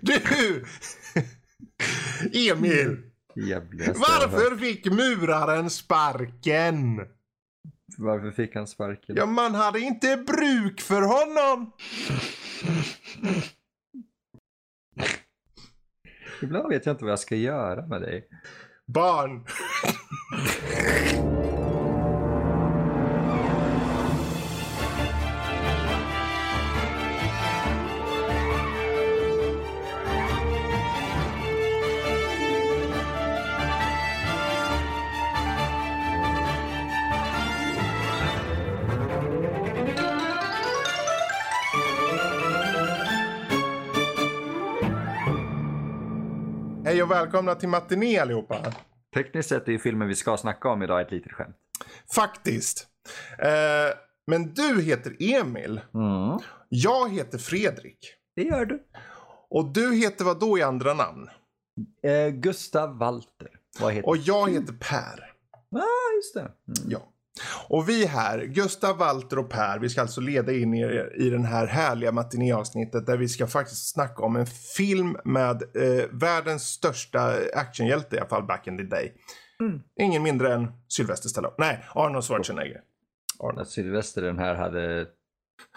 Du! Emil! Varför fick muraren sparken? Varför fick han sparken? Ja, man hade inte bruk för honom. Ibland vet jag inte vad jag ska göra med dig. Barn. Välkomna till Matiné allihopa. Tekniskt sett är ju filmen vi ska snacka om idag ett litet skämt. Faktiskt. Eh, men du heter Emil. Mm. Jag heter Fredrik. Det gör du. Och du heter vad då i andra namn? Eh, Gustav Walter. Vad heter Och jag heter Per. ah, just det. Mm. Ja. Och vi här, Gustav, Walter och Per, vi ska alltså leda in er i den här härliga matinéavsnittet där vi ska faktiskt snacka om en film med eh, världens största actionhjälte i alla fall back in the day. Mm. Ingen mindre än Sylvester Stallone. Nej, Arnold Schwarzenegger. När Sylvester den här hade...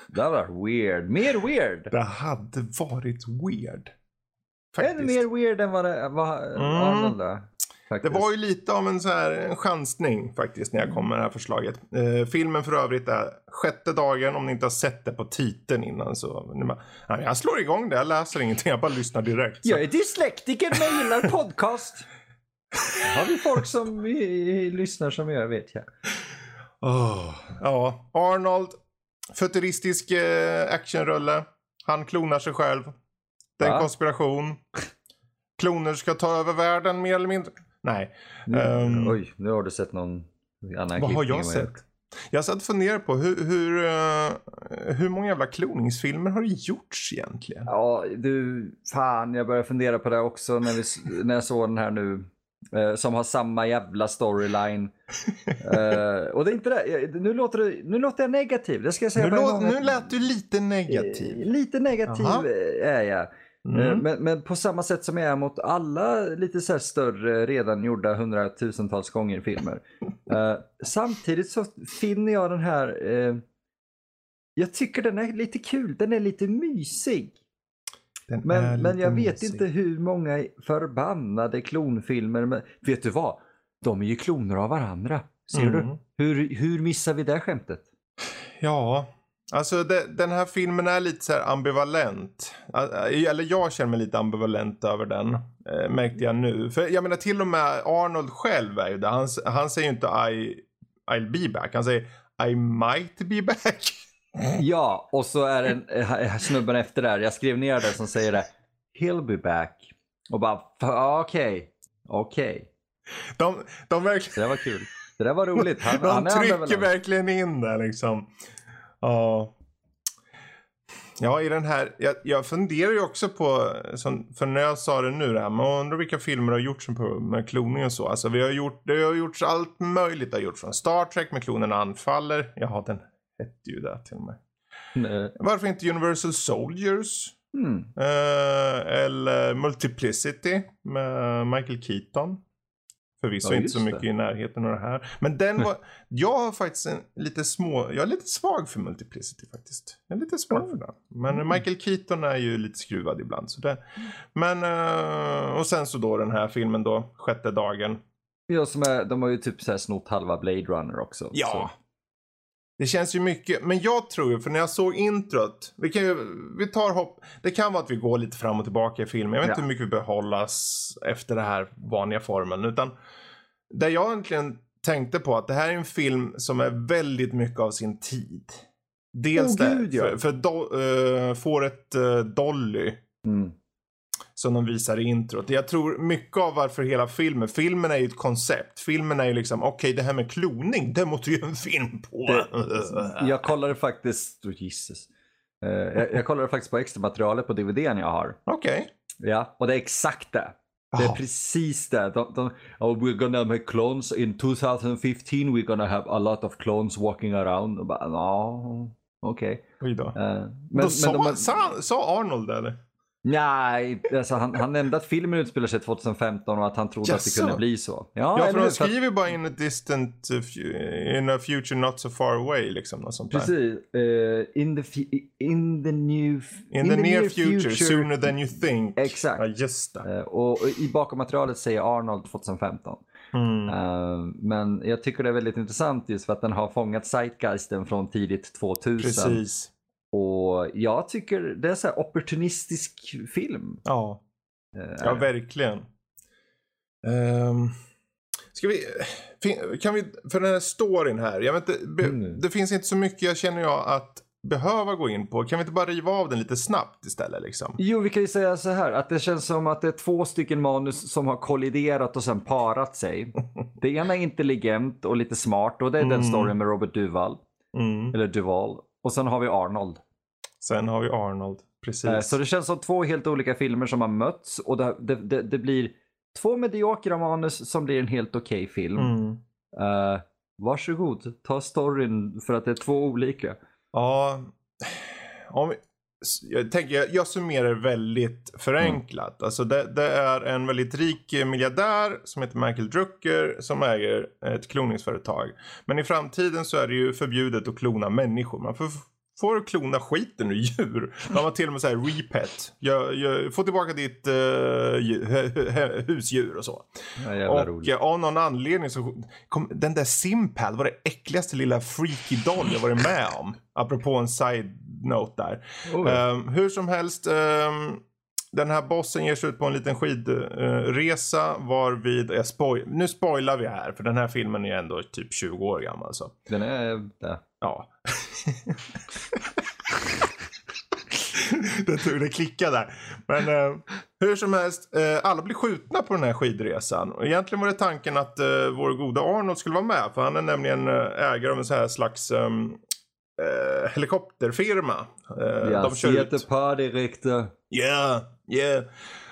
Det var weird. Mer weird. Det hade varit weird. Ännu Faktiskt. mer weird än vad det var Mm. Arnold där. Det Faktiskt. var ju lite av en, så här, en chansning faktiskt när jag kom med det här förslaget. Eh, filmen för övrigt är sjätte dagen. Om ni inte har sett det på titeln innan så... Ni bara, ja, jag slår igång det, jag läser ingenting, jag bara lyssnar direkt. Så. Jag är dyslektiker men gillar podcast. Det har vi folk som vi, vi lyssnar som gör vet jag. Åh, ja, Arnold. Futuristisk eh, actionrulle. Han klonar sig själv. Det är en konspiration. Kloner ska ta över världen mer eller mindre. Nej. Ehm, Oj, nu har du sett någon annan Vad har jag sett? Jag satt och funderade på hur, hur, eh, hur många jävla kloningsfilmer har det gjorts egentligen? Ja, du, fan jag börjar fundera på det också när, vi, när jag såg den här nu. Eh, som har samma jävla storyline. Eh, och det är inte det, nu låter, det, nu låter jag negativ, det ska jag säga Nu, på en lå, gång nu lät du lite negativ. Eh, Lite negativ Jaha. eh, är jag. Mm. Eh, Men, men på samma sätt som jag är mot alla lite så större, redan gjorda hundratusentals gånger filmer. Eh, samtidigt så finner jag den här, eh, jag tycker den är lite kul, den är lite mysig. Den Men, men jag vet mysig. inte hur många förbannade klonfilmer, men vet du vad? De är ju kloner av varandra. Ser Mm. du? Hur, hur missar vi det skämtet? Ja, alltså det, den här filmen är lite så ambivalent. Eller jag känner mig lite ambivalent över den. eh, Märkte jag nu. För jag menar till och med Arnold själv är ju det. Han, han säger ju inte I, I'll be back. Han säger I might be back. Ja, och så är den eh, snubben efter där, jag skrev ner det som säger det. He'll be back. Och bara, okej, okej. De, de, verkligen, Det där var kul. Det där var roligt. Han, de han trycker verkligen in det liksom. Ja. Ja, i den här, jag, jag funderar ju också på, som, för när jag sa det nu där, man undrar vilka filmer har gjorts med kloning och så. Alltså vi har gjort, det har gjorts allt möjligt har gjorts från Star Trek med klonen anfaller. Jaha, den hette ju det till och med. Eh, Varför inte Universal Soldiers? Hmm. Eh, eller Multiplicity med Michael Keaton. Förvisso Ja, inte så mycket det. i närheten av det här. Men den var, jag har faktiskt en lite små, jag är lite svag för Multiplicity faktiskt. Jag är lite svag för den. Men Mm. Michael Keaton är ju lite skruvad ibland. Så det, men, eh, och sen så då den här filmen då, sjätte dagen. Ja, som är, de har ju typ så här snott halva Blade Runner också. Ja. Det känns ju mycket, men jag tror ju, för när jag såg introt, vi, kan ju, vi tar hopp, det kan vara att vi går lite fram och tillbaka i filmen. Jag vet Ja. inte hur mycket vi behållas efter den här vanliga formen, utan där jag egentligen tänkte på att det här är en film som är väldigt mycket av sin tid. Dels Åh, det, gud, ja. för, för do, uh, fåret uh, Dolly Mm. Som de visar i introt. Jag tror mycket av varför hela filmen, filmen är ju ett koncept. Filmen är ju liksom, okej det här med kloning, det måste ju en film på. Jag kollade faktiskt, oh, Jesus. Eh, jag, jag kollade faktiskt på extra materialet på DVDn jag har. Okej. Ja, och det är exakt det. Det är Jaha. precis det. De, de, oh, we're gonna make clones in 2015. We're gonna have a lot of clones walking around. No, okej. Oj då. Eh, men, då sa, men de har- sa, sa Arnold det eller? Nej, alltså han, han nämnde att filmen utspelar sig 2015 och att han trodde att det kunde bli så. Ja, eller för att- skriver ju bara in a distant, uh, fu- in a future not so far away liksom. Något sånt. Precis. eh, in, the in the new... In, the, near, future, sooner than you think. Exakt. Ja, just det. Eh, och i bakom materialet säger Arnold 2015. Mm. Eh, men jag tycker det är väldigt intressant just för att den har fångat zeitgeisten från tidigt 2000. Precis. Och jag tycker det är så här opportunistisk film. Ja. Eh, Ja, verkligen. Um, ska vi, kan vi, för den här storyn här, jag vet inte, Mm. det finns inte så mycket jag känner jag att behöva gå in på. Kan vi inte bara riva av den lite snabbt istället liksom? Jo, vi kan ju säga så här att det känns som att det är två stycken manus som har kolliderat och sen parat sig. Det ena är intelligent och lite smart och det är den Mm. storyn med Robert Duval. Mm. Eller Duval. Och sen har vi Arnold. Sen har vi Arnold. Precis. Eh, Så det känns som två helt olika filmer som har mötts och det, det, det, det blir två mediokra manus som blir en helt okej film. Mm. Uh, varsågod, ta storyn för att det är två olika. Ja, om vi, jag, tänker, jag, jag summerar väldigt förenklat. Alltså det, det är en väldigt rik eh, miljardär som heter Michael Drucker som äger ett kloningsföretag. Men i framtiden så är det ju förbjudet att klona människor. Man får, får klona skiten ur djur. Man har till och med så här repet. Jag, jag, få tillbaka ditt uh, hu- hu- husdjur och så. Ja, Och roligt. eh, av någon anledning så kom den där Simpal var det äckligaste lilla freaky doll jag varit med om. Apropå en side note där. Oh. Ehm, hur som helst. ehm, den här bossen ger sig ut på en liten skidresa varvid, jag spoil, nu spoilar vi här för den här filmen är ändå typ 20 år gammal så. Den är... Ja. Ja. det, tog- det klickade där. Men eh, hur som helst, eh, alla blir skjutna på den här skidresan. Och egentligen var det tanken att eh, vår goda Arnold skulle vara med. För han är nämligen eh, ägare av en så här slags ehm, eh, helikopterfirma. Eh, Ja, de kör ut. på direkt. Yeah, yeah.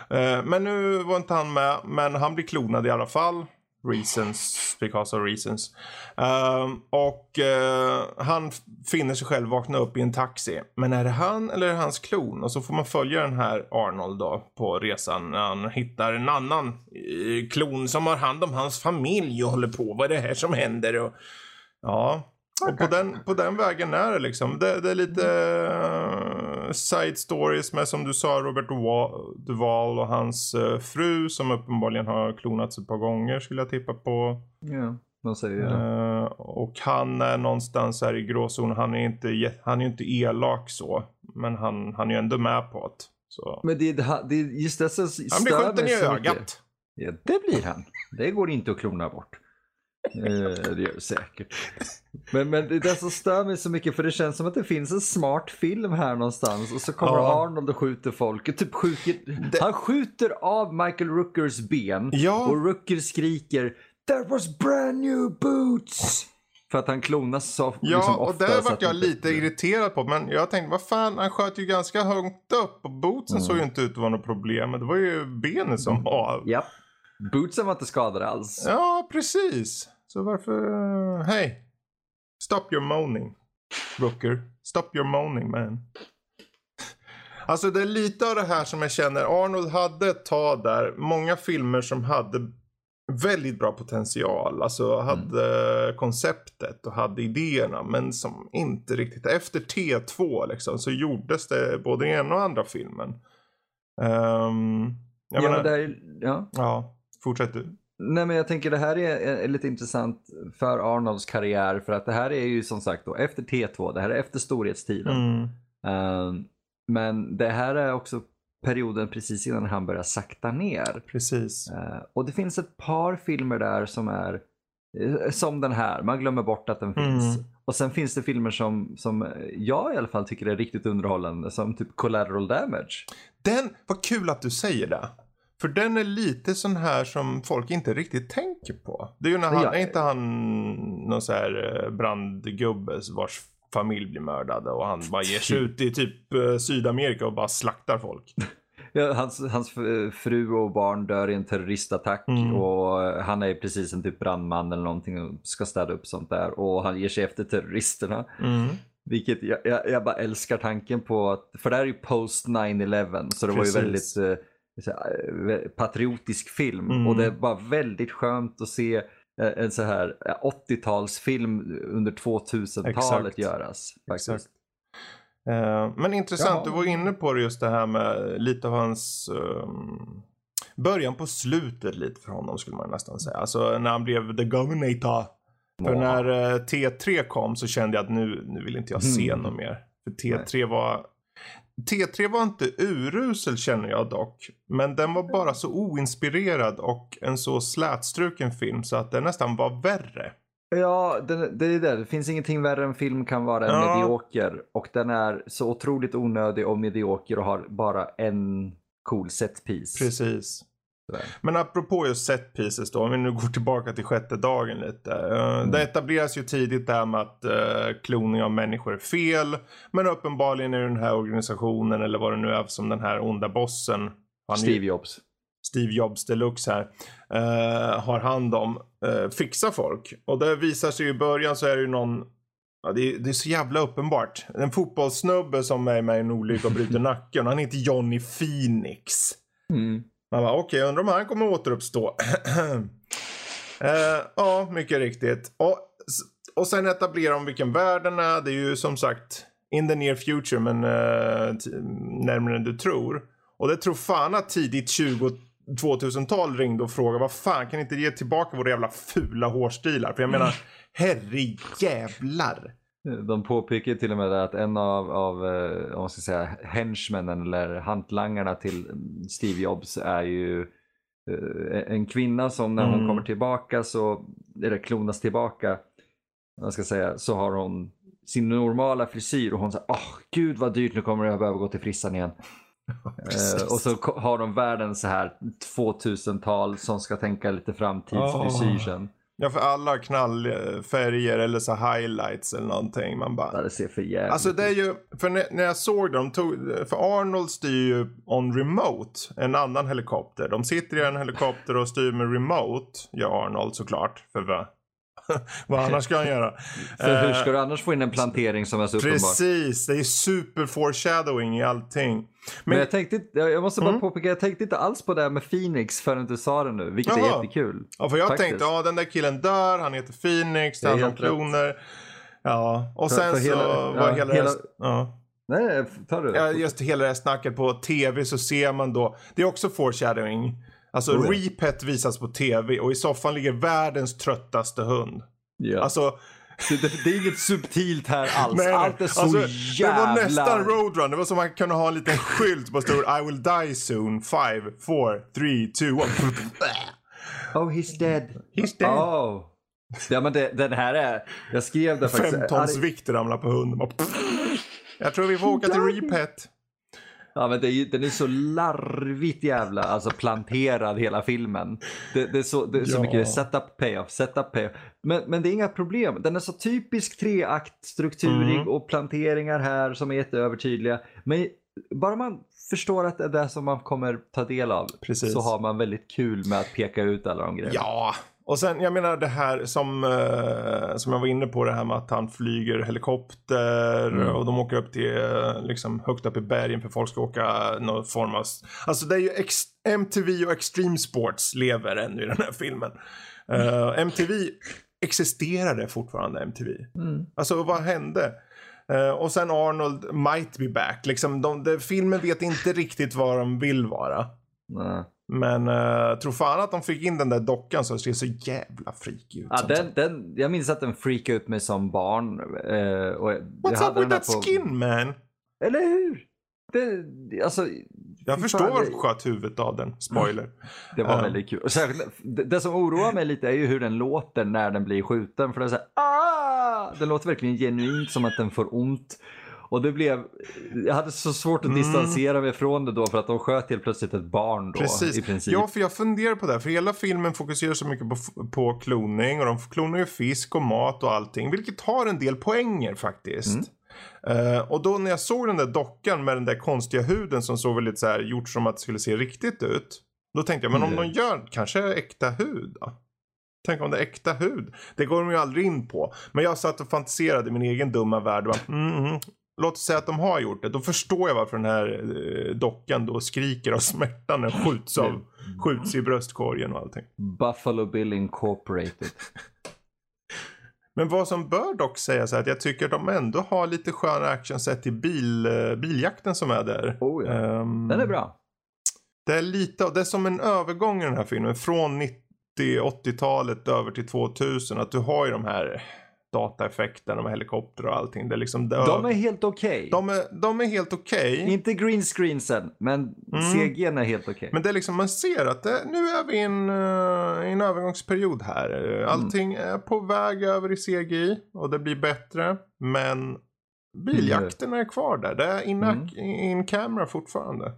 Eh, men nu var inte han med, men han blir klonad i alla fall. Reasons, because of reasons. Ehm, och eh, han finner sig själv vakna upp i en taxi. Men är det han eller är det hans klon? Och så får man följa den här Arnold då på resan när han hittar en annan eh, klon som har hand om hans familj och håller på. Vad är det här som händer? Och, ja, och på den, på den vägen är det liksom. Det, det är lite eh, side stories med som du sa Robert Duval, och hans eh, fru som uppenbarligen har klonats ett par gånger skulle jag tippa på. Ja, de säger det. Eh, och han är någonstans här i gråzonen. Han är inte, jä- han är inte elak så. Men han, han är ju ändå med på det. Så. Men det, är- det just det som Han blir stör skjuten i ögat. Ja, det blir han. Det går inte att klona bort. Eh, det gör det säkert. Men, men det är det som stör mig så mycket för det känns som att det finns en smart film här någonstans och så kommer Ja. Arnold och skjuter folk. Typ skjuter, Han skjuter av Michael Rookers ben Ja. och Rooker skriker That was brand new boots! För att han klonas så Ja, liksom, och ofta. där så vart att jag inte- lite irriterad på. Men jag tänkte, vad fan, han sköt ju ganska högt upp. Och bootsen såg ju inte ut att vara något problem. Det var ju benen som var av. Japp. Bootsen var inte skadade alls. Ja, precis. Så varför... Hej. Stop your moaning. Rooker. Stop your moaning man. Alltså det är lite av det här som jag känner Arnold hade ett tag där. Många filmer som hade väldigt bra potential. Alltså hade konceptet och hade idéerna. Men som inte riktigt. Efter T2 liksom så gjordes det både i ena och andra filmen. Um, jag Ja, menar, det är, ja. ja, fortsätt du. Nej men jag tänker det här är, är lite intressant för Arnolds karriär för att det här är ju som sagt då efter T2, det här är efter storhetstiden. Mm. Ehm, men det här är också perioden precis innan han börjar sakta ner. Precis. Eh, och det finns ett par filmer där som är eh, som den här, man glömmer bort att den finns. Mm. Och sen finns det filmer som, som jag i alla fall tycker är riktigt underhållande som typ Collateral Damage. Den, vad kul att du säger det. För den är lite sån här som folk inte riktigt tänker på. Det är ju när han, är inte han någon så här eh, brandgubbe vars familj blir mördade och han bara ger sig ut i typ eh, Sydamerika och bara slaktar folk. Ja, hans, hans fru och barn dör i en terroristattack Mm. och eh, han är precis en typ brandman eller någonting och ska städa upp sånt där och han ger sig efter terroristerna. Mm. Vilket jag, jag, jag bara älskar tanken på att, för det här är ju post 9-11 så det Precis. var ju väldigt eh, eh, patriotisk film Mm. och det var väldigt skönt att se eh, en så här eh, 80-talsfilm under 2000-talet Exakt. göras. Faktiskt. Exakt. Eh, men intressant, Ja. du var inne på det just det här med lite av hans ehm, början på slutet lite för honom skulle man nästan säga. Alltså när han blev the governor. För Ja. när eh, T3 kom så kände jag att nu, nu vill inte jag se Mm. något mer. För T3 var T3 var inte urusel känner jag dock. Men den var bara så oinspirerad och en så slätstruken film så att den nästan var värre. Ja, det, det är det. Det finns ingenting värre än film kan vara än Ja. medioker. Och den är så otroligt onödig och medioker och har bara en cool set piece. Precis. Men apropå just set pieces då, om vi nu går tillbaka till sjätte dagen lite. Uh, Det etableras ju tidigt där med att uh, kloning av människor är fel. Men uppenbarligen är den här organisationen, eller vad det nu är som den här onda bossen. ju- Steve Jobs. Steve Jobs deluxe här. eh, har hand om. Uh, fixar folk. Och det visar sig i början så är det ju någon. Ja, det, är, det är så jävla uppenbart. En fotbollssnubbe som är med i en olycka och bryter nacken. Han heter Johnny Phoenix. Mm. Man bara okej, undrar om han kommer återuppstå. Eh, ja, mycket riktigt. Och, och sen etablerar de vilken värld den är. Det är ju som sagt in the near future men uh, närmare än du tror. Och det tror fan att tidigt 20 2000-tal ringde och frågade vad fan kan ni inte ge tillbaka våra jävla fula hårstilar? För jag menar, herre jävlar. De påpekar till och med att en av, av eh, om man ska säga, henchmännen eller hantlangarna till Steve Jobs är ju eh, en kvinna som när hon Mm. kommer tillbaka så, eller klonas tillbaka, vad ska säga, så har hon sin normala frisyr och hon säger åh gud vad dyrt nu kommer jag behöva gå till frissan igen. Eh, och så har de världens så här 2000-tal som ska tänka lite framtidsfrisyr Ah. sen. Ja, för alla knallfärger eller så highlights eller någonting. Man bara... Ja, Det ser för jävligt Alltså det är ju, för när, när jag såg dem, tog, för Arnold styr ju on remote en annan helikopter. De sitter i en helikopter och styr med remote, gör Arnold såklart. För vad, annars ska han göra? För hur Eh, ska du annars få in en plantering som är så uppenbar? Precis, det är super foreshadowing i allting. Men, Men, jag tänkte jag måste bara Mm. påpeka, jag tänkte inte alls på det här med Phoenix förrän du sa det nu, vilket är Jaha. jättekul. ja, för jag faktiskt. tänkte, ja den där killen dör, han heter Phoenix, Det det är är han helt kloner. Ja, och För- sen för så hela- var ja, hela, hela- rest- ja. Nej, nej, ta du. Ja, just hela det här snacket på tv så ser man då, det är också foreshadowing. Alltså Oh, ja. Repet visas på tv och i soffan ligger världens tröttaste hund. Ja. Alltså, det, det, är inget subtilt här alls. nej. Allt är så alltså, jävla... Det var nästan Roadrun, det var som att man kunde ha en liten skylt på stod I will die soon, 5, 4, 3, 2, 1. Oh, he's dead. He's dead. Oh. Ja, men det, den här är... Jag skrev det faktiskt. Fem tons vikt ramlar på hunden. Jag tror vi får åka till Repet. Ja, men det den är så larvigt jävla alltså planterad hela filmen. Det, det är så, det är så Ja. mycket setup payoff, setup payoff. Men, men det är inga problem. Den är så typisk treaktstrukturig Mm. och planteringar här som är jätteövertydliga. Men bara man förstår att det är det som man kommer ta del av Precis. så har man väldigt kul med att peka ut alla de grejerna. Ja, och sen jag menar det här som, eh, som jag var inne på det här med att han flyger helikopter Mm. och de åker upp till eh, liksom högt upp i bergen för folk ska åka någon form av, alltså det är ju ex- MTV och Extreme Sports lever ännu i den här filmen. Eh, MTV existerade fortfarande MTV. Mm. Alltså vad hände? Eh, och sen Arnold might be back. Liksom, de, de, filmen vet inte riktigt vad de vill vara. Nej. Men uh, tror fan att de fick in den där dockan som ser så jävla freaky ut. Ja, den, den, jag minns att den freakade ut mig som barn. Eh, och What's up with den that skin man? Eller hur? Det, alltså, Jag förstår varför det- sköt huvudet av den. Spoiler. Det var Ja. väldigt kul. Och särskilt, det, det som oroar mig lite är ju hur den låter när den blir skjuten. För det är så här, ah! Den låter verkligen genuint som att den får ont. Och det blev, jag hade så svårt att Mm. distansera mig från det då för att de sköt helt plötsligt ett barn då Precis. i princip. Ja, för jag funderar på det. här, För hela filmen fokuserar så mycket på, på kloning. Och de klonar ju fisk och mat och allting. Vilket har en del poänger faktiskt. Mm. Eh, och då när jag såg den där dockan med den där konstiga huden som såg väldigt så här gjort som att det skulle se riktigt ut. Då tänkte jag, men om Mm. de gör kanske äkta hud då? Tänk om det är äkta hud. Det går de ju aldrig in på. Men jag satt och fantiserade i min egen dumma värld. och Bara, mm, mm. Låt oss säga att de har gjort det. Då förstår jag varför den här eh, dockan då skriker av smärta när den skjuts, av, skjuts i bröstkorgen och allting. Buffalo Bill Incorporated. Men vad som bör dock sägas är att jag tycker att de ändå har lite skön action sett till bil, eh, biljakten som är där. Oh, ja. Ehm, Den är bra. Det är lite, det är som en övergång i den här filmen. Från 90-80-talet över till 2000. Att du har ju de här dataeffekterna med helikopter och allting. Det är liksom, det, De är helt okej. de är, de är helt okej. Inte green screensen, men CG'n är helt okej. Mm. Men det är liksom, man ser att det, nu är vi i en, i en övergångsperiod här. Allting är på väg över i CGI och det blir bättre. Men biljakterna är kvar där. Det är in, Mm. in camera fortfarande.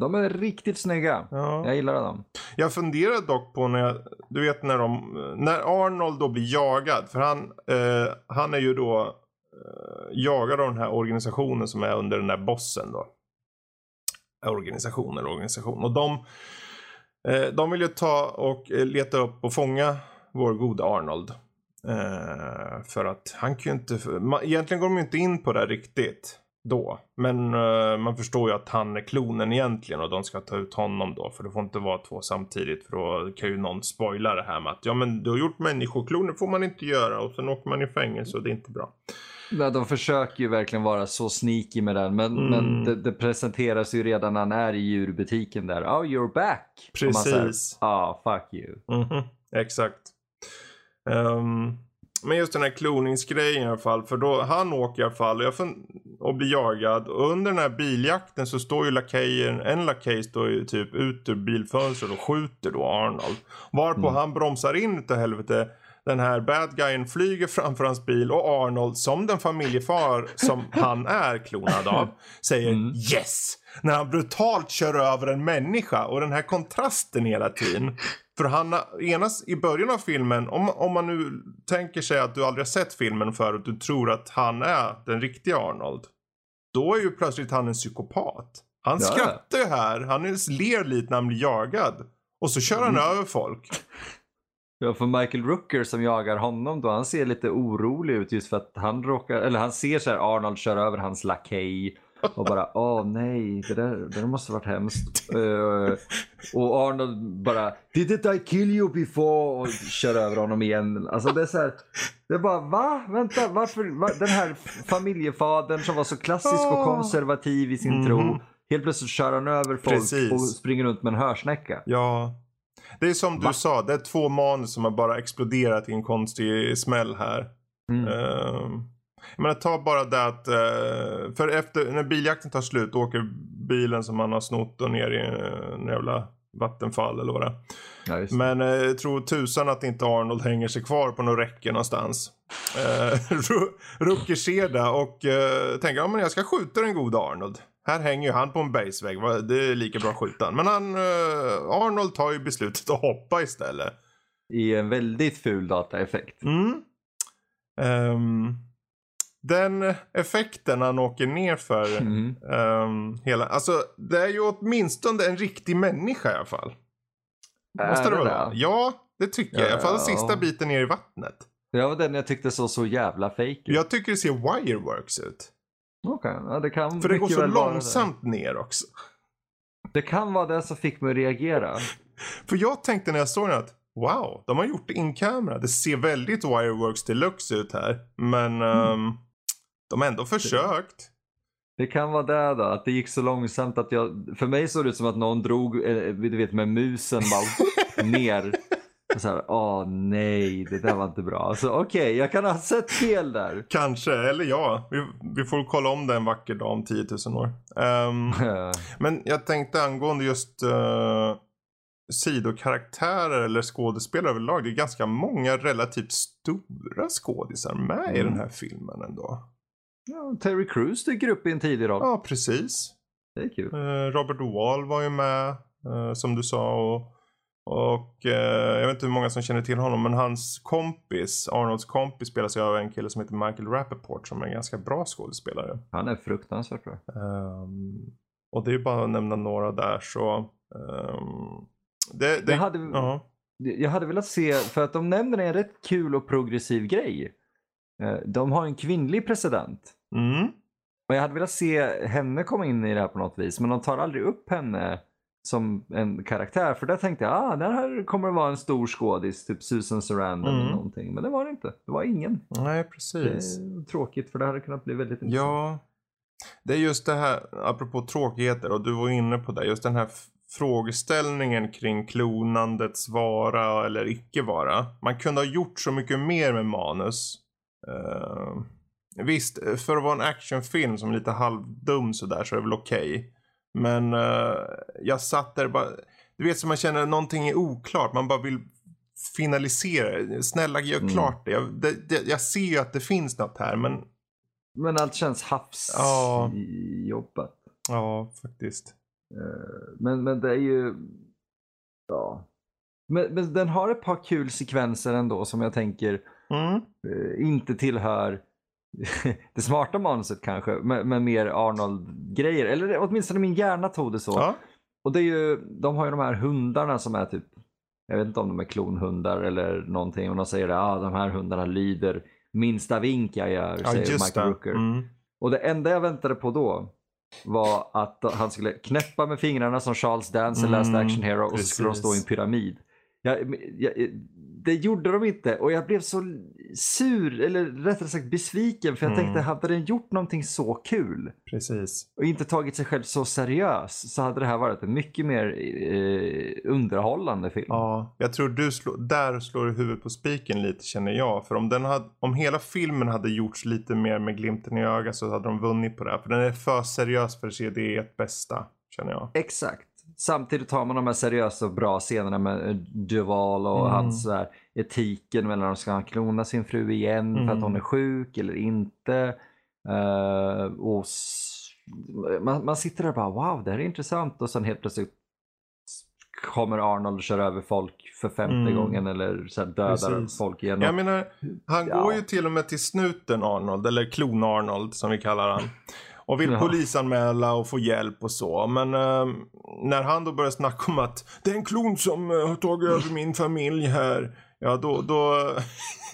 De är riktigt snygga. Ja. Jag gillar dem. Jag funderar dock på när jag, du vet när de, när Arnold då blir jagad. För han, eh, han är ju då eh, jagad av den här organisationen som är under den där bossen då. Organisation eller organisation. Och de, eh, de vill ju ta och eh, leta upp och fånga vår gode Arnold. Eh, för att han kan ju inte, ma- egentligen går de ju inte in på det riktigt då. Men eh, man förstår ju att han är klonen egentligen och de ska ta ut honom då. För det får inte vara två samtidigt för då kan ju någon spoila det här med att ja men du har gjort människokloner får man inte göra och sen åker man i fängelse och det är inte bra. Ja, de försöker ju verkligen vara så sneaky med den. Men, Mm. men det, det presenteras ju redan när han är i djurbutiken där. Oh, you're back! Precis. Ja, fuck you. Mhm, exakt. Ehm, men just den här kloningsgrejen i alla fall. För då, han åker i alla fall och, jag och blir jagad. Och under den här biljakten så står ju lakejen, en lakej står ju typ ut ur bilfönstret och skjuter då Arnold. Varpå han bromsar in utav helvete. Den här bad guyen flyger framför hans bil och Arnold som den familjefar som han är klonad av säger yes! När han brutalt kör över en människa och den här kontrasten hela tiden. För han, enas i början av filmen, om, om man nu tänker sig att du aldrig har sett filmen förut, du tror att han är den riktiga Arnold. Då är ju plötsligt han en psykopat. Han Ja. skrattar ju här, han är- ler lite när han blir jagad. Och så kör han över folk. Ja, för Michael Rooker som jagar honom då, han ser lite orolig ut just för att han råkar, eller han ser så här Arnold kör över hans lakej och bara åh nej, det där, det där måste varit hemskt. Eh, och Arnold bara didn't I kill you before och kör över honom igen. Alltså det är så här, det är bara va? Vänta, varför? Va? Den här familjefadern som var så klassisk och Ah. konservativ i sin Mhm. tro. Helt plötsligt kör han över folk Precis. och springer runt med en hörsnäcka. Ja. Det är som du Va? sa, det är två manus som har bara exploderat i en konstig smäll här. Mm. Uh, jag menar, ta bara det att, eh, för efter, när biljakten tar slut åker bilen som man har snott och ner i eh, en jävla vattenfall eller vad det är. Ja. Men eh, jag tror tusan att inte Arnold hänger sig kvar på något räcke någonstans. Eh, Ru- Rooker ser det och eh, tänker ja, men jag ska skjuta den gode Arnold. Här hänger ju han på en basevägg. Det är lika bra att skjuta. Men han, eh, Arnold tar ju beslutet att hoppa istället. I en väldigt ful dataeffekt. Mm. Ehm, den effekten han åker ner för Mm. ehm, hela, alltså det är ju åtminstone en riktig människa i alla fall. Är Måste det det det? vara? Ja, det tycker jag. I alla fall den sista Ja. biten ner i vattnet. Det var den jag tyckte såg så jävla fake ut. Jag tycker det ser wireworks ut. Okej, ja, det kan För det går så långsamt ner också. Det. det kan vara det som fick mig att reagera. För jag tänkte när jag såg den att wow, de har gjort det in camera. Det ser väldigt wireworks deluxe ut här. Men ehm, de har ändå försökt. Det kan vara det då, att det gick så långsamt att jag... För mig såg det ut som att någon drog, eh, du vet med musen bara ner. Och så här, åh nej, det där var inte bra. Alltså okej, jag kan ha sett fel där. Kanske, eller ja. Vi, vi får kolla om det en vacker dag om 10 000 år. Ehm, men jag tänkte angående just uh, sidokaraktärer eller skådespelare överlag. Det är ganska många relativt stora skådisar med i Mm. den här filmen ändå. Ja, Terry Crews dyker upp i en tidig roll. Ja, precis. Det är kul. Eh, Robert Wall var ju med, eh, som du sa. Och, och eh, jag vet inte hur många som känner till honom, men hans kompis, Arnolds kompis spelas ju av en kille som heter Michael Rappaport som är en ganska bra skådespelare. Han är fruktansvärt bra. Ehm, och det är ju bara att nämna några där så. ehm, det, det, Jag hade, ja. jag hade velat se, för att de nämner en rätt kul och progressiv grej. Eh, De har en kvinnlig president. Mm. Och jag hade velat se henne komma in i det här på något vis. Men de tar aldrig upp henne som en karaktär. För där tänkte jag, ah, där här kommer det vara en stor skådis, typ Susan Sarandon Mm. eller någonting. Men det var det inte. Det var ingen. Nej, Det precis. är tråkigt för det hade kunnat bli väldigt intressant. Ja, det är just det här, apropå tråkigheter och du var inne på det, just den här frågeställningen kring klonandets vara eller icke vara. Man kunde ha gjort så mycket mer med manus. Uh, visst, för att vara en actionfilm som är lite halvdum sådär så är det väl okej. Men eh, jag satt där bara, du vet som man känner att någonting är oklart, man bara vill finalisera. Snälla gör Mm. klart det. Jag, det, det. jag ser ju att det finns något här men Men allt känns Ja. havsjobbat. Ja, faktiskt. Eh, Men, men det är ju... Ja. Men, men den har ett par kul sekvenser ändå som jag tänker Mm. eh, inte tillhör det smarta manuset kanske, men, men mer Arnold-grejer. Eller åtminstone min hjärna tog det så. Ja. Och det är ju, de har ju de här hundarna som är typ, jag vet inte om de är klonhundar eller någonting. Och de säger att ah, de här hundarna lyder minsta vink jag gör, ja, säger Michael. Rooker. Mm. Och det enda jag väntade på då var att han skulle knäppa med fingrarna som Charles Dance i Last Mm, Action Hero och så skulle de stå i en precis. pyramid. Jag, jag, det gjorde de inte och jag blev så sur, eller rättare sagt besviken för jag Mm. tänkte hade den gjort någonting så kul Precis. och inte tagit sig själv så seriös så hade det här varit en mycket mer eh, underhållande film. Ja, jag tror du slår, där slår du huvudet på spiken lite känner jag. För om, den hade, om hela filmen hade gjorts lite mer med glimten i ögat så hade de vunnit på det här. För den är för seriös för att se det ett bästa, känner jag. Exakt. Samtidigt har man de här seriösa och bra scenerna med eh, Duval och Mm. hans så här, etiken mellan om ska han klona sin fru igen för att Mm. hon är sjuk eller inte. Eh, och man, man sitter där och bara wow, det här är intressant och sen helt plötsligt kommer Arnold och kör över folk för femte Mm. gången eller så här, dödar Precis. folk igen. Jag menar, han Ja. går ju till och med till snuten Arnold, eller klon-Arnold som vi kallar han. Och vill Ja. polisanmäla och få hjälp och så. Men ehm, när han då börjar snacka om att det är en klon som eh, har tagit över min familj här. Ja, då, då,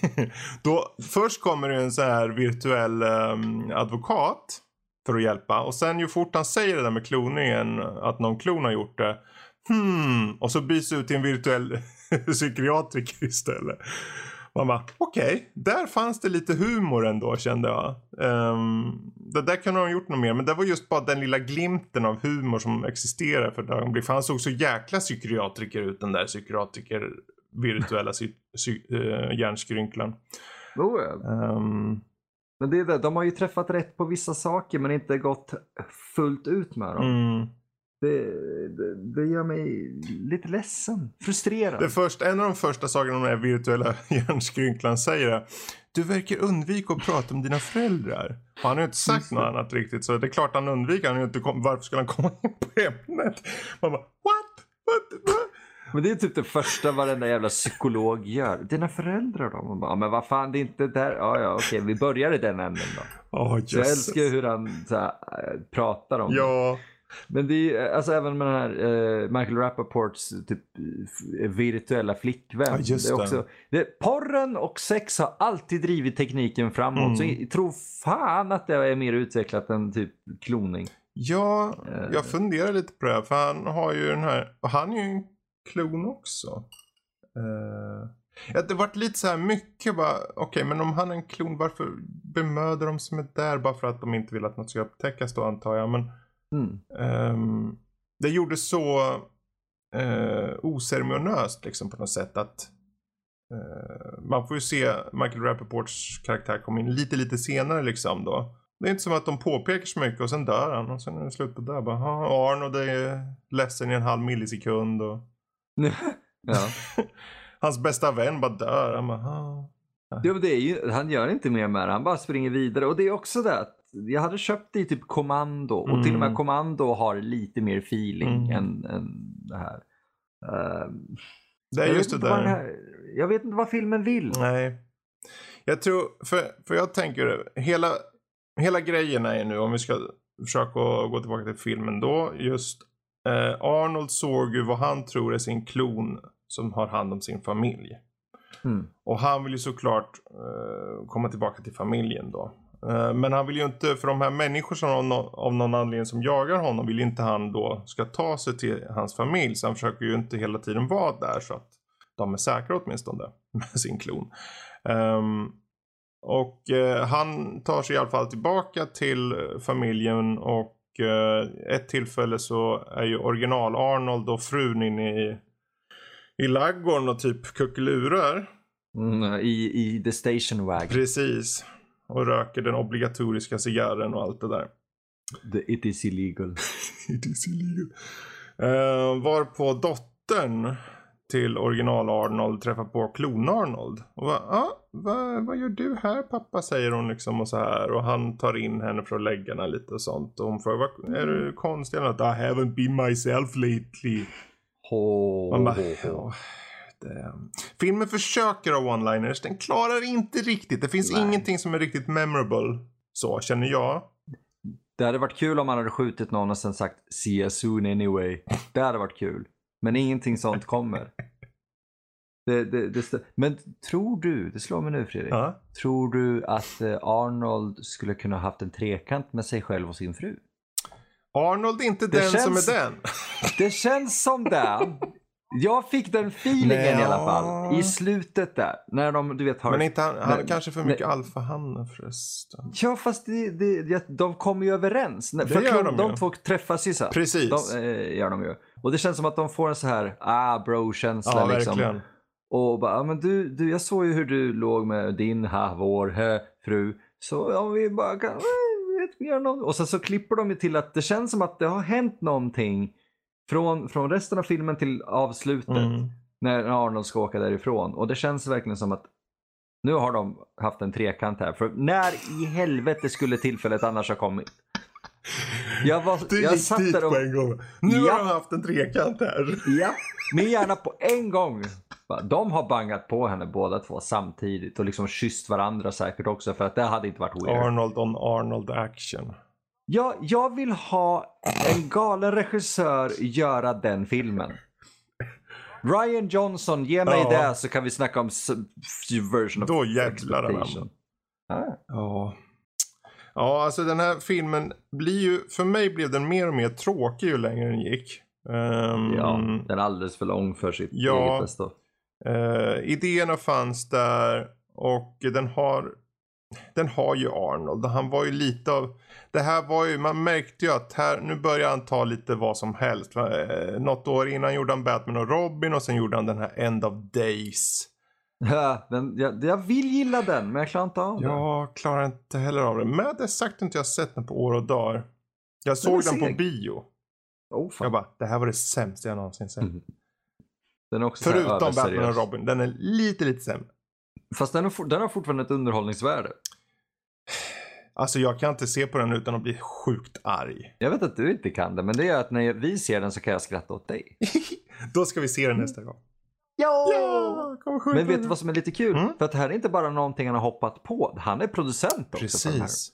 då först kommer det en så här virtuell ehm, advokat för att hjälpa. Och sen ju fort han säger det där med kloningen, att någon klon har gjort det. Hmm, och så byts ut till en virtuell psykiatriker istället. Man bara, okej, där fanns det lite humor ändå kände jag. Um, det där kunde de gjort något mer, men det var just bara den lilla glimten av humor som existerar för ett ögonblick. För han såg så jäkla psykiatriker ut den där psykiatriker virtuella psy- psy- uh, hjärnskrynklan. Oh, ja. Ehm, Men det är det, de har ju träffat rätt på vissa saker men inte gått fullt ut med dem. mm. Det, det, det gör mig lite ledsen, frustrerad. Det första, en av de första sakerna den här virtuella hjärnskrynklan säger är Du verkar undvika att prata om dina föräldrar. Och han har ju inte sagt något annat riktigt. Så det är klart han undviker. Han inte kom, varför skulle han komma in på ämnet? Man bara what? What? What? Men det är typ det första varenda jävla psykolog gör. Dina föräldrar då? Man bara, "Ja, men vad fan, det är inte där. Ja, ja, okej, vi börjar i den änden då. Så jag älskar hur han här, äh, pratar om det. Men det är alltså även med den här eh, Michael Rappaports typ eh, virtuella flickvän. Ja, just det är det. också, det, porren och sex har alltid drivit tekniken framåt. Mm. Så jag tror fan att det är mer utvecklat än typ kloning. Ja, Eh. jag funderar lite på det här. För han har ju den här. Och han är ju en klon också. Uh, ja, det vart lite så här mycket bara. Okej, men om han är en klon. Varför bemödar de sig med där? Bara för att de inte vill att något ska upptäckas då antar jag. Men Mm. Ehm, det gjorde så uh, oceremoniöst liksom på något sätt att eh, man får ju se Michael Rappaports karaktär komma in lite lite senare liksom då. Det är inte som att de påpekar så mycket och sen dör han och sen är det slut på det. Bara, "Ja, Arnold är ledsen i en halv millisekund och ja. hans bästa vän bara dör. Han bara. Ja, men det är ju, han gör inte mer med det, han bara springer vidare. Och det är också det att jag hade köpt det i typ kommando och till och med Mm. kommando har lite mer feeling Mm. än, än det här. Ehm, det är just det där. här. jag vet inte vad filmen vill. Nej. Jag tror, för, för jag tänker, hela, hela grejen är nu, om vi ska försöka gå tillbaka till filmen då, just eh, Arnold såg ju vad han tror är sin klon som har hand om sin familj. Mm. Och han vill ju såklart eh, komma tillbaka till familjen då. Eh, men han vill ju inte, för de här människorna som av, av någon anledning som jagar honom vill inte han då ska ta sig till hans familj. Så han försöker ju inte hela tiden vara där så att de är säkra åtminstone med sin klon. Ehm, och eh, han tar sig i alla fall tillbaka till familjen och eh, ett tillfälle så är ju original Arnold och frun inne i, i laggården och typ kuckelurar. Mm, i, I The Station Wagon. Precis. Och röker den obligatoriska cigarren och allt det där. The, it is illegal. It is illegal. Uh, varpå dottern till original Arnold träffar på klon Arnold. Och va, ah, va, vad gör du här pappa säger hon liksom och så här. Och han tar in henne för att lägga henne lite och sånt. Och hon frågar, "Vad- är du konstig eller något? I haven't been myself lately. Ho, Man bara, ho, ho. "Ja, det... Filmen försöker ha one-liners, den klarar inte riktigt. Det finns Nej. ingenting som är riktigt memorable. Så känner jag. Det hade varit kul om man hade skjutit någon och sen sagt “See you soon anyway”. Det hade varit kul. Men ingenting sånt kommer. Det, det, det, men tror du, det slår mig nu Fredrik. Ja. Tror du att eh, Arnold skulle kunna haft en trekant med sig själv och sin fru? Arnold är inte den känns- som är den. Det känns som det. Jag fick den feelingen i alla fall. I slutet där. När de, du vet, har... Men inte han, han Nej, är kanske för mycket alfahanne förresten. Ja, fast det, det, de kommer ju överens. Det För gör de, de de två träffas ju sen. Precis. De, eh, gör de ju. Och det känns som att de får en så här ah bro-känsla ja, liksom. verkligen. Och bara, ah, men du, du, jag såg ju hur du låg med din, ha, vår, hö, fru. Så om vi bara kan, eh, vet, vi gör något. Och sen så klipper de ju till att det känns som att det har hänt någonting från, från resten av filmen till avslutet. Mm. När Arnold ska åka därifrån. Och det känns verkligen som att nu har de haft en trekant här. För när i helvete skulle tillfället annars ha kommit? Jag, var, Du jag gick satt dit där och... på en gång. Nu Ja. har de haft en trekant här. Ja, min hjärna på en gång. De har bangat på henne båda två samtidigt och liksom kysst varandra säkert också för att det hade inte varit weird. Arnold on Arnold action. Jag, jag vill ha en galen regissör göra den filmen. Ryan Johnson, ge mig Ja. det så kan vi snacka om version of Då jävlar expectation. anamma. Ah. Ja. Ja, alltså den här filmen blir ju, för mig blev den mer och mer tråkig ju längre den gick. Ehm, Ja, den är alldeles för lång för sitt Ja. eget bästa. Eh, idéerna fanns där och den har den har ju Arnold. Han var ju lite av det här var ju man märkte ju att här nu börjar han ta lite vad som helst. Eh, något år innan gjorde han Batman och Robin och sen gjorde han den här End of Days. Ja, den, jag, jag vill gilla den men jag klarar inte av den. Jag klarar inte heller av det. Med det sagt inte jag sett den på år och dagar. Jag såg är den på bio. Oh, fan. Jag bara, det här var det sämsta jag någonsin sett. Mm. Den är också Förutom Batman och Robin. Den är lite, lite sämre. Fast den har, den har fortfarande ett underhållningsvärde. Alltså jag kan inte se på den utan att bli sjukt arg. Jag vet att du inte kan det, men det är att när vi ser den så kan jag skratta åt dig. Då ska vi se den nästa gång. Ja! Ja, Men vet du vad som är lite kul? Mm. För att det här är inte bara någonting han har hoppat på. Han är producent också. Precis.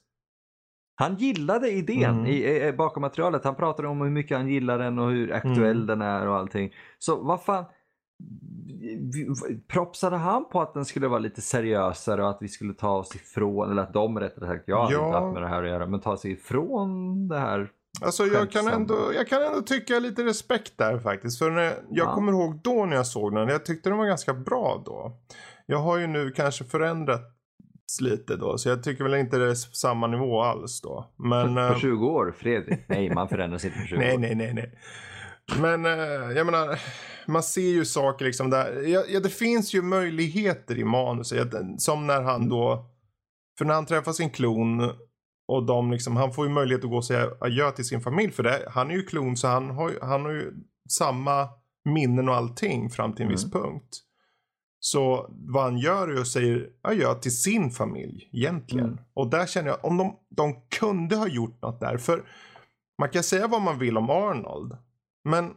Han gillade idén Mm. i, i, bakom materialet. Han pratade om hur mycket han gillar den och hur aktuell Mm. den är och allting. Så vad fan. Propsade han på att den skulle vara lite seriösare och att vi skulle ta oss ifrån, eller att de rättare sagt, jag har Ja. inte haft med det här att göra, men ta sig ifrån det här. Alltså jag kan, ändå, jag kan ändå tycka lite respekt där faktiskt. För när, jag Ja. kommer ihåg då när jag såg den. Jag tyckte den var ganska bra då. Jag har ju nu kanske förändrats lite då. Så jag tycker väl inte det är samma nivå alls då. Men... På eh, 20 år, Fredrik. Nej, man förändras inte på 20 Nej, år. nej, nej, nej. Men eh, jag menar, man ser ju saker liksom där. Ja, ja, det finns ju möjligheter i manuset. Som när han då, för när han träffar sin klon och de liksom, han får ju möjlighet att gå och säga adjö till sin familj. För det, han är ju klon så han har, han har ju samma minnen och allting fram till en viss punkt. Så vad han gör är att säga adjö till sin familj egentligen. Mm. Och där känner jag, om de, de kunde ha gjort något där. För man kan säga vad man vill om Arnold. Men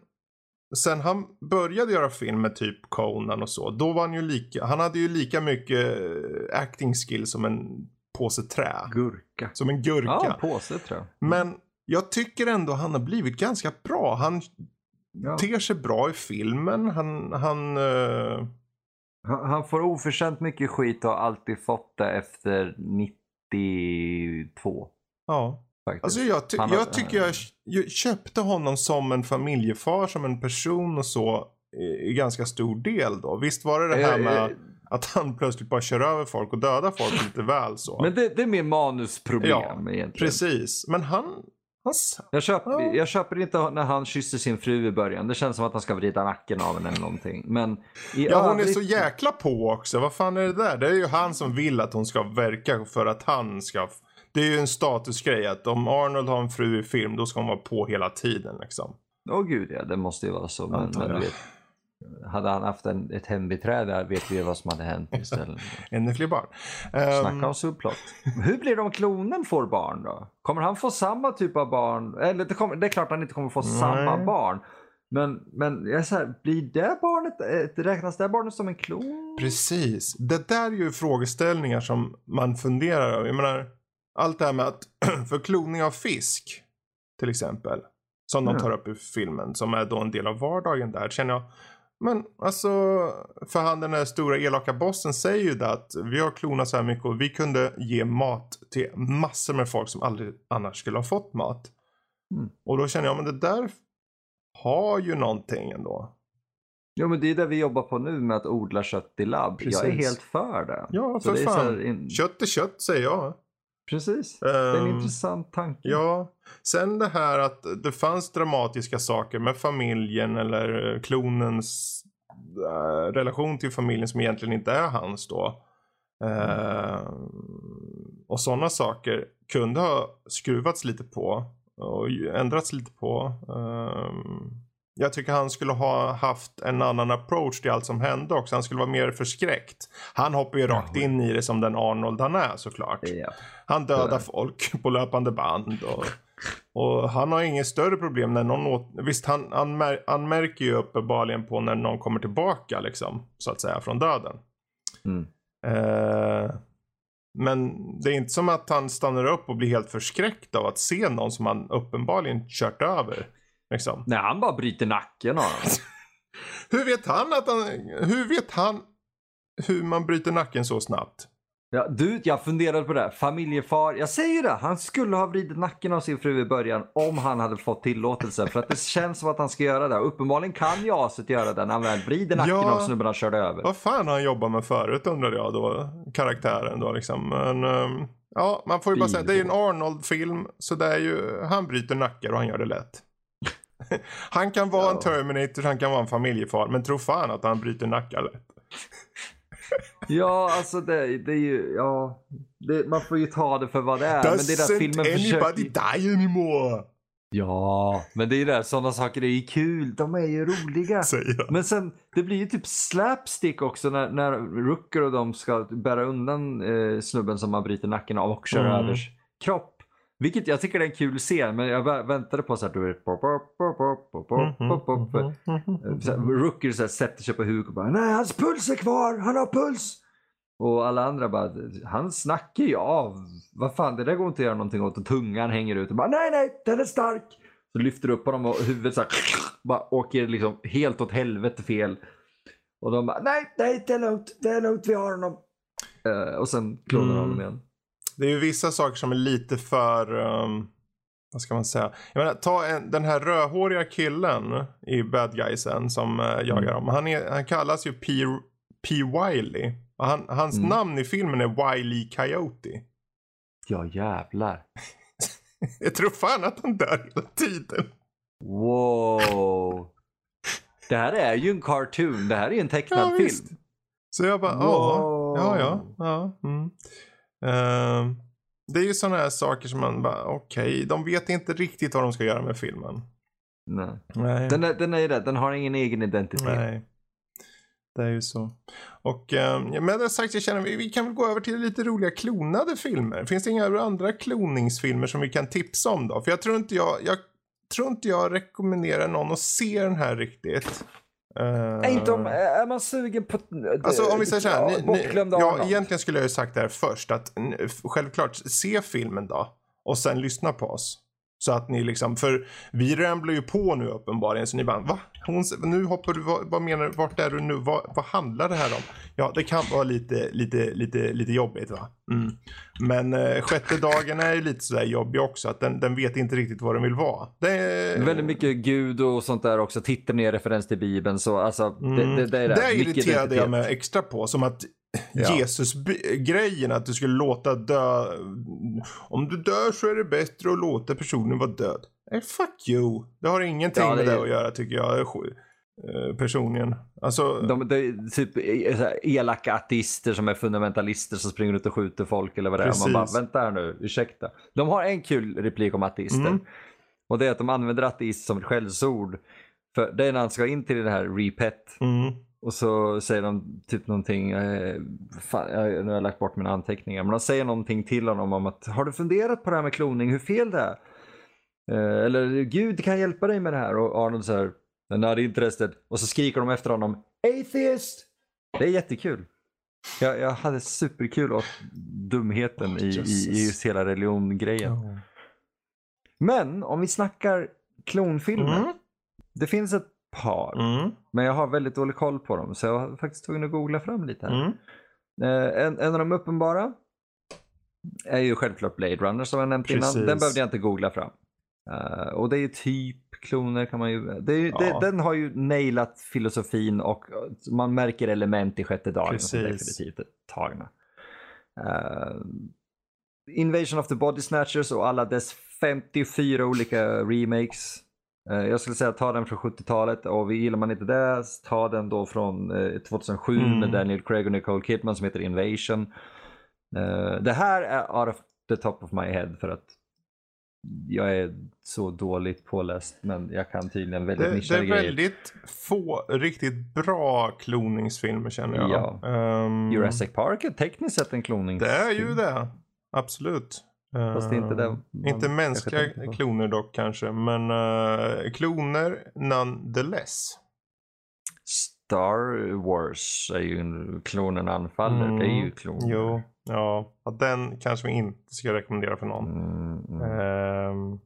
sen han började göra film med typ Conan och så. Då var han ju lika, han hade ju lika mycket eh, acting skill som en påse trä. Gurka. Som en gurka. Ja, påse tror jag. Men jag tycker ändå han har blivit ganska bra. Han, Ja. ter sig bra i filmen. Han, han eh, Han, han får oförtjänt mycket skit och har alltid fått det efter 92. ja. Faktiskt. Alltså jag, ty- har- jag tycker jag, jag köpte honom som en familjefar, som en person och så i, i ganska stor del då. Visst var det det här Eh, med eh, att han plötsligt bara kör över folk och dödar folk lite väl så. Men det, det är mer manusproblem Ja, egentligen. Precis, men han, han Jag köper, Ja. jag köper inte när han kysser sin fru i början. Det känns som att han ska vrida nacken av henne eller någonting. Men i Ja, hon är så jäkla på också. Vad fan är det där? Det är ju han som vill att hon ska verka för att han ska... Det är ju en statusgrej att om Arnold har en fru i film då ska hon vara på hela tiden liksom. Åh gud ja, det måste ju vara så. Men, men vet, hade han haft en, ett hembiträde vet vi ju vad som hade hänt istället. Ännu fler barn. Ehm, Snacka om subplot. Hur blir det om klonen får barn då? Kommer han få samma typ av barn? Eller det, kommer, det är klart han inte kommer få samma Nej. barn. Men, men jag så här, blir det barnet, räknas det barnet som en klon? Precis. Det där är ju frågeställningar som man funderar över. Jag menar, allt det här med att för kloning av fisk till exempel. Som de Ja. tar upp i filmen som är då en del av vardagen där. Känner jag. Men alltså, för han den där stora elaka bossen säger ju det att vi har klonat så här mycket och vi kunde ge mat till massor med folk som aldrig annars skulle ha fått mat. Mm. Och då känner jag, men det där har ju någonting ändå. Jo men det är det vi jobbar på nu med att odla kött i labb. Jag är Precis. helt för det. Ja, för är så fan. här in- Kött är kött säger jag. Precis. Det är en Ehm, intressant tanke. Ja, sen det här att det fanns dramatiska saker med familjen eller klonens äh, relation till familjen som egentligen inte är hans då. Eh, och sådana saker kunde ha skruvats lite på och ändrats lite på. Ehm, jag tycker han skulle ha haft en annan approach till allt som hände också. Han skulle vara mer förskräckt. Han hoppar ju rakt in i det som den Arnold han är såklart. Ja. Han dödar folk på löpande band. Och, och han har inget större problem när någon åt... Visst, han, han, mär, han märker ju uppenbarligen på när någon kommer tillbaka liksom. Så att säga från döden. Mm. Eh, men det är inte som att han stannar upp och blir helt förskräckt av att se någon som han uppenbarligen kört över. Liksom. Nej, han bara bryter nacken av dem. Hur vet han att han... Hur vet han hur man bryter nacken så snabbt? Ja, du, jag funderade på det. här. Familjefar. Jag säger det. Han skulle ha vridit nacken av sin fru i början om han hade fått tillåtelse. För att det känns som att han ska göra det. Uppenbarligen kan ju aset göra det när han väl vrider nacken Ja. av snubben han körde över. Vad fan har han jobbat med förut undrar jag då. Karaktären då liksom. Men ehm, ja, man får ju bara säga. Det är ju en Arnold-film. Så det är ju, han bryter nackar och han gör det lätt. han kan vara en Ja. Terminator, han kan vara en familjefar. Men tro fan att han bryter nackar lätt. Ja, alltså det, det är ju, ja. Det, man får ju ta det för vad det är. men det är där Doesn't filmen anybody försöker... die anymore? Ja, men det är ju det. Sådana saker är ju kul. De är ju roliga. Men sen, det blir ju typ slapstick också när, när Rooker och de ska bära undan eh, snubben som man bryter nacken av och kör Mm. över kropp. Vilket jag tycker är en kul scen, men jag väntade på så att du vet... Mm-hmm, mm-hmm, mm-hmm. eh, Rookie så här, sätter sig på huk och bara “Nej, hans puls är kvar! Han har puls!” Och alla andra bara “Han snackar ju av. Vad fan, det där går inte att göra någonting åt.” Och tungan hänger ut och bara “Nej, nej, den är stark!” Så lyfter du upp honom och huvudet så här, bara åker liksom helt åt helvete fel. Och de bara “Nej, nej, det är lugnt. Det är lugnt. Vi har honom.” uh, Och sen klonar mm. honom igen. Det är ju vissa saker som är lite för, um, vad ska man säga? Jag menar, ta en, den här rödhåriga killen i Bad Guysen som uh, jagar dem. Han, är, han kallas ju P. P. Wiley. Han, hans Mm. namn i filmen är Wiley Coyote. Ja, jävlar. Jag tror fan att han dör hela tiden. Wow. Det här är ju en cartoon, det här är ju en tecknad Ja, film. Så jag bara, Wow. ja, ja, ja. ja mm. Ehm, det är ju sådana här saker som man bara, okej, de vet inte riktigt vad de ska göra med filmen. Nej. Nej. Den, är, den är ju det, den har ingen egen identitet. Nej. Det är ju så. Och um, med det sagt, jag känner vi, vi kan väl gå över till lite roliga klonade filmer. Finns det inga andra kloningsfilmer som vi kan tipsa om då? För jag tror inte jag, jag tror inte jag rekommenderar någon att se den här riktigt. Uh, inte om, är man sugen på... Alltså om vi säger så här, ni, ni, bortglömda ja, Arnold. egentligen skulle jag ju sagt det här först att självklart se filmen då och sen lyssna på oss. Så att ni liksom, för vi ramblar ju på nu uppenbarligen. Så ni bara, va? Hon, nu hoppar du, vad, vad menar du, vart är du nu? Vad, vad handlar det här om? Ja, det kan vara lite, lite, lite, lite jobbigt va. Mm. Men eh, sjätte dagen är ju lite sådär jobbig också. Att den, den vet inte riktigt vad den vill vara. Det är... Väldigt mycket Gud och sånt där också. Titeln är referens till Bibeln. Så alltså, Mm. det, det, det är det. Där irriterade jag mig extra på. Som att Ja. Jesus-grejen, att du skulle låta dö. Om du dör så är det bättre att låta personen vara död. Nej, fuck you. Det har ingenting Ja, det med det att göra tycker jag. eh, Personligen. Alltså, De, är typ eh, elaka ateister som är fundamentalister som springer ut och skjuter folk eller vad det är. Man bara, vänta här nu, ursäkta. De har en kul replik om ateister. Mm. Och det är att de använder ateist som ett skällsord. För det är när han ska in till det här repet. mm, Och så säger de typ någonting, eh, fan, jag, nu har jag lagt bort mina anteckningar, men de säger någonting till honom om att har du funderat på det här med kloning, hur fel det är? Eh, eller Gud kan hjälpa dig med det här och Arnold säger not interested och så skriker de efter honom atheist! Det är jättekul. Jag, jag hade superkul åt dumheten i, i, i Jesus. just hela religiongrejen. ja. Men om vi snackar klonfilmer, Mm, det finns ett par. mm, Men jag har väldigt dålig koll på dem så jag var faktiskt tvungen att googla fram lite här. mm. Eh, en, en av de uppenbara är ju självklart Blade Runner som jag nämnt Precis. innan. Den behövde jag inte googla fram. Eh, och det är ju typ kloner kan man ju... Det är, ju- det, Ja. den har ju nailat filosofin och eh, man märker element i sjätte dagen som definitivt är tagna. Eh, Invasion of the Body Snatchers och alla dess 54 olika remakes. Eh, Jag skulle säga ta den från 70-talet och vi gillar man inte det, ta den då från eh, 2007 Mm. med Daniel Craig och Nicole Kidman som heter Invasion. Eh, Det här är out of the top of my head för att jag är så dåligt påläst men jag kan tydligen väldigt Det, det nischade är grejer. väldigt få riktigt bra kloningsfilmer känner jag. Ja. Ehm, Jurassic Park är tekniskt sett en kloning. Det är ju det. Absolut. Fast det är inte Ehm, man Inte mänskliga kloner dock kanske. Men eh, kloner nonetheless. Star Wars är ju en klonen anfaller. Mm, Det är ju kloner. Jo, ja. Den kanske vi inte ska rekommendera för någon. Mm, mm. Ehm,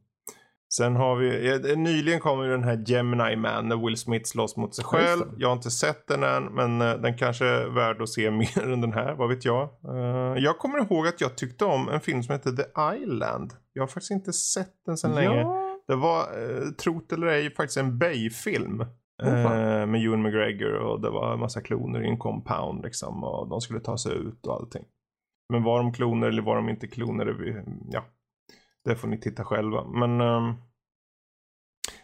sen har vi, nyligen kom ju den här Gemini Man när Will Smith slåss mot sig själv. Jag har inte sett den än men eh, den kanske är värd att se mer än den här, vad vet jag. Eh, jag kommer ihåg att jag tyckte om en film som heter The Island. Jag har faktiskt inte sett den sedan länge. Ja, Det var, eh, trot eller ej, faktiskt en Bay-film. Eh, med Ewan McGregor och det var en massa kloner i en compound liksom. Och de skulle ta sig ut och allting. Men var de kloner eller var de inte kloner? Ja, det får ni titta själva. Men ehm,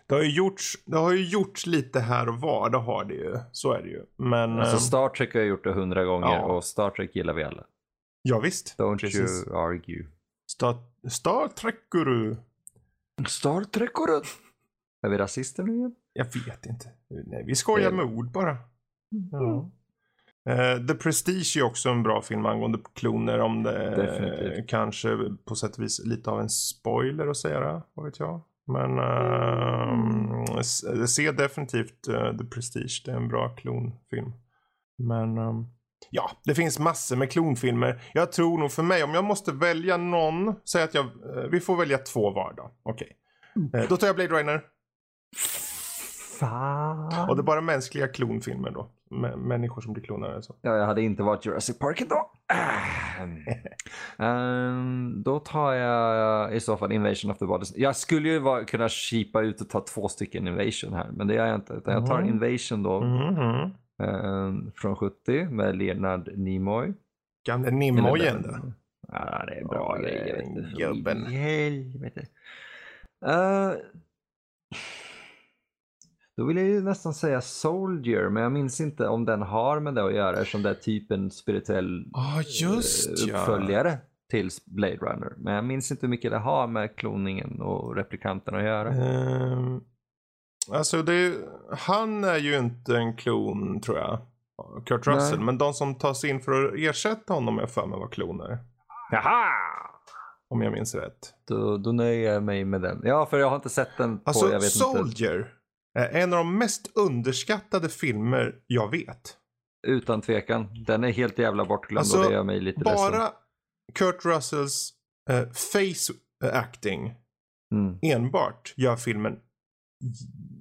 det, har ju gjorts, det har ju gjorts lite här och var. Det har det ju. Så är det ju. Men alltså ehm, Star Trek har jag gjort det hundra gånger Ja. och Star Trek gillar vi alla. ja visst. Don't Precis. you argue. Star, Star Trek du. Star Trek Är vi rasister nu igen? Jag vet inte. Nej, vi skojar med ord bara. Ja. Eh, The Prestige är också en bra film angående kloner om det Definitivt. eh, kanske på sätt och vis lite av en spoiler att säga det, vad vet jag. Men uh, se definitivt eh, The Prestige, det är en bra klonfilm. Men ehm, ja, det finns massor med klonfilmer. Jag tror nog för mig, om jag måste välja någon, säg att jag, eh, vi får välja två var då. Okej. Eh, då tar jag Blade Runner. Fan. Och det är bara mänskliga klonfilmer då. Mä- människor som blir klonade. Så. Ja, jag hade inte varit Jurassic Park idag. Ehm, då tar jag i så fall Invasion of the Bodies. Jag skulle ju vara, kunna chipa ut och ta två stycken Invasion här, men det gör jag inte. Utan jag tar Mhm. Invasion då Mhm. ehm, från 70 med Leonard Nimoy. Gamle Nimoyen då. Ja, det är bra grejer. gubben. Helvete. Eh, då vill jag ju nästan säga Soldier, men jag minns inte om den har med det att göra eftersom det är typ en spirituell Ja, just eh, ja. uppföljare till Blade Runner. Men jag minns inte hur mycket det har med kloningen och replikanterna att göra. Ehm, alltså det är, han är ju inte en klon tror jag. Kurt Nej. Russell. Men de som tas in för att ersätta honom är för mig var kloner. Jaha! Om jag minns rätt. Då, då nöjer jag mig med den. Ja, för jag har inte sett den på, Alltså jag vet inte, Soldier. Är en av de mest underskattade filmer jag vet. utan tvekan. Den är helt jävla bortglömd Alltså, och det gör mig lite ledsen. Bara Kurt Russells eh, face acting Mm. enbart gör filmen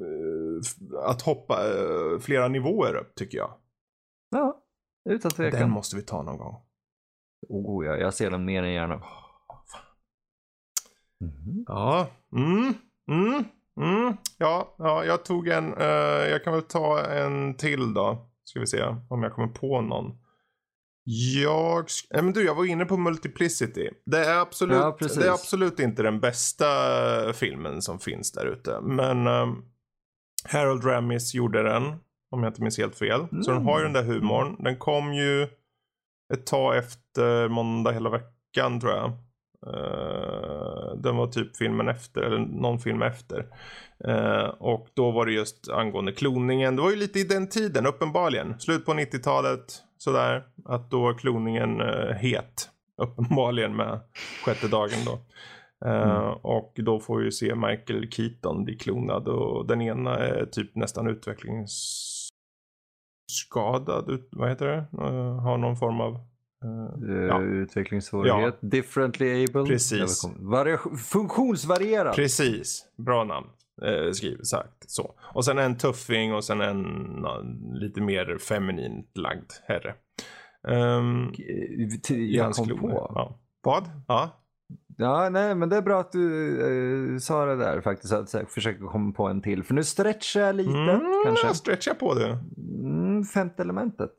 eh, att hoppa eh, flera nivåer upp tycker jag. Ja, utan Den tvekan. måste vi ta någon gång. Oh, ja, jag ser den mer än gärna. Fan. Mhm. Ja, mm, mm, mm. Ja, ja, jag tog en, eh, jag kan väl ta en till då. Ska vi se om jag kommer på någon. Jag, nej men du jag var inne på Multiplicity. Det är absolut, Ja, det är absolut inte den bästa filmen som finns där ute. Men ehm, Harold Ramis gjorde den, om jag inte minns helt fel. Så den har ju den där humorn. Den kom ju ett tag efter måndag hela veckan tror jag. Eh, den var typ filmen efter, eller någon film efter. Eh, och då var det just angående kloningen. Det var ju lite i den tiden, uppenbarligen. Slut på 90-talet, sådär. Att då var kloningen uh, het. Uppenbarligen med sjätte dagen då. Eh, Och då får vi se Michael Keaton bli klonad och den ena är typ nästan utvecklingsskadad, ut, vad heter det? Eh, har någon form av Eh, Ja. Utvecklingssvårighet. Differently able. Precis. Funktionsvarierad. Precis, bra namn. Eh, skrivet sagt så. Och sen en tuffing och sen en ja, lite mer feminint lagd herre. Um, Jag kom på. Ja. Vad? Ja. Ja, nej, men det är bra att du eh, sa det där faktiskt. Att så, försöka komma på en till. För nu stretchar jag lite, Mm, kanske. Jag stretchar på det. Mm, femte elementet.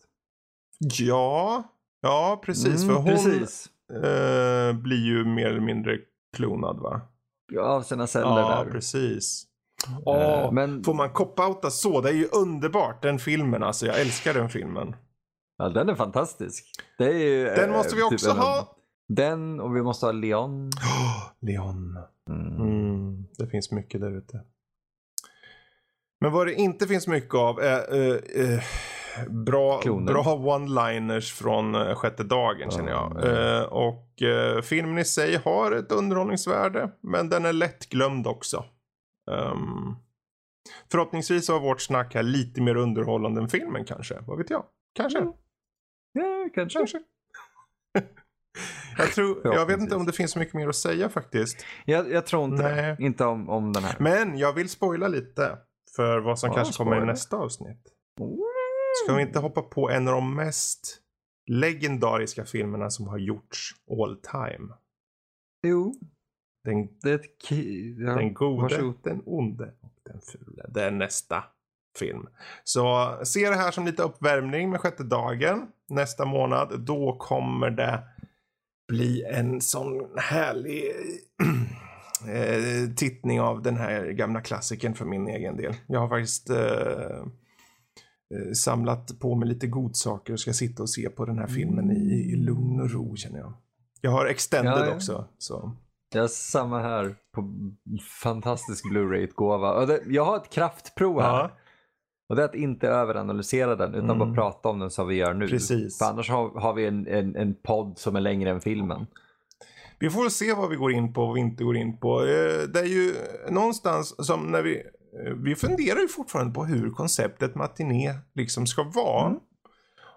Ja, ja precis. Mm, för hon precis. eh, blir ju mer eller mindre klonad va? Av sina celler Ja, där. precis. Eh, Åh, men Får man cop-outa så? Det är ju underbart den filmen alltså. Jag älskar den filmen. ja, den är fantastisk. Det är ju, Den eh, måste vi typ också en ha. Den och vi måste ha Leon. Oh, Leon. Mm. Mm, det finns mycket där ute. Men vad det inte finns mycket av är eh, eh, bra, Kloner. bra one-liners från eh, sjätte dagen känner jag. Eh, och eh, filmen i sig har ett underhållningsvärde men den är lättglömd också. Um, förhoppningsvis var vårt snack här lite mer underhållande än filmen kanske. Vad vet jag? Kanske. Mm. Ja, kanske. Kanske. jag, tror, jag vet inte om det finns så mycket mer att säga faktiskt. Jag, jag tror inte Nej. det. Inte om, om den här. Men jag vill spoila lite för vad som Ja, kanske kommer i nästa avsnitt. Ska vi inte hoppa på en av de mest legendariska filmerna som har gjorts all time? Jo, Den, ja, den gode, varsågod. den onde och den fule. Det är nästa film. Så se det här som lite uppvärmning med sjätte dagen. Nästa månad, då kommer det bli en sån härlig eh, tittning av den här gamla klassikern för min egen del. Jag har faktiskt eh, samlat på mig lite godsaker och ska sitta och se på den här filmen i, i lugn och ro känner jag. Jag har extended Ja, ja. också. Så. Jag har samma här på fantastisk Blu-ray-utgåva. Och det- Jag har ett kraftprov här. Ja, Och det är att inte överanalysera den utan Mm. bara prata om den som vi gör nu. Precis. För annars har, har vi en, en, en podd som är längre än filmen. Vi får se vad vi går in på och vad vi inte går in på. Eh, Det är ju någonstans som när vi... eh, Vi funderar ju fortfarande på hur konceptet matiné liksom ska vara. Mm.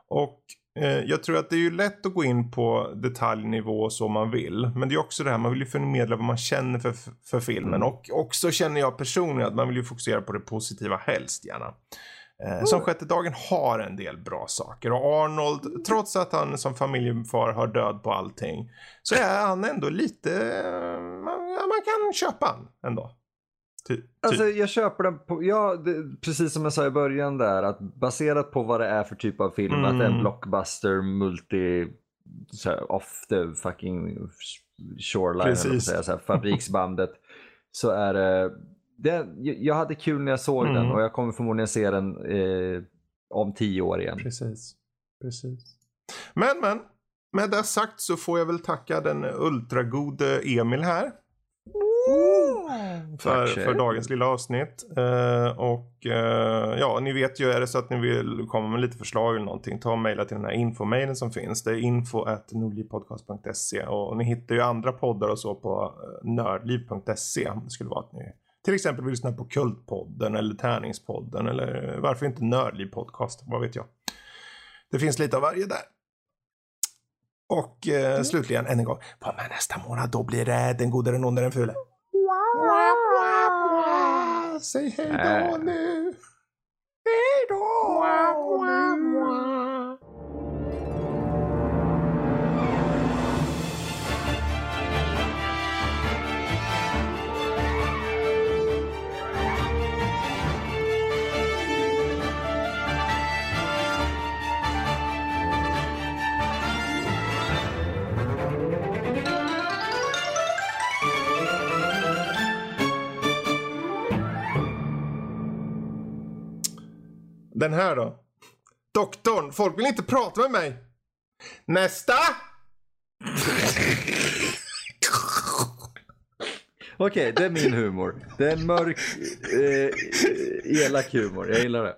Och eh, jag tror att det är ju lätt att gå in på detaljnivå så man vill. Men det är också det här, man vill ju förmedla vad man känner för, för filmen. Mm. Och också känner jag personligen att man vill ju fokusera på det positiva helst gärna. Eh, Som sjätte dagen har en del bra saker och Arnold, trots att han som familjefar har död på allting, så är han ändå lite, eh, man, man kan köpa han ändå. Ty, ty. Alltså jag köper den på, ja, det, precis som jag sa i början där, att baserat på vad det är för typ av film, Mm. att det är en blockbuster, multi, så här, off the fucking shoreline, Precis. säger, så här, fabriksbandet, så är det, det, jag hade kul när jag såg Mm. den och jag kommer förmodligen se den eh, om tio år igen. Precis. Precis. Men, men. Med det sagt så får jag väl tacka den ultragode Emil här. För, för dagens lilla avsnitt. Eh, och eh, ja, ni vet ju, är det så att ni vill komma med lite förslag eller någonting, ta och mejla till den här infomailen som finns. Det är info at nordlivpodcast.se och ni hittar ju andra poddar och så på eh, nördliv.se om det skulle vara att ni till exempel vill lyssna på Kultpodden eller Tärningspodden eller varför inte Nördliv podcast, vad vet jag. Det finns lite av varje där. Och eh, slutligen än en gång, vad med nästa månad? Då blir det den gode, den onde, den fule. Säg hej då Den här då? Doktorn, folk vill inte prata med mig. Nästa! Okej, det är min humor. Det är mörk, eh, elak humor. Jag gillar det.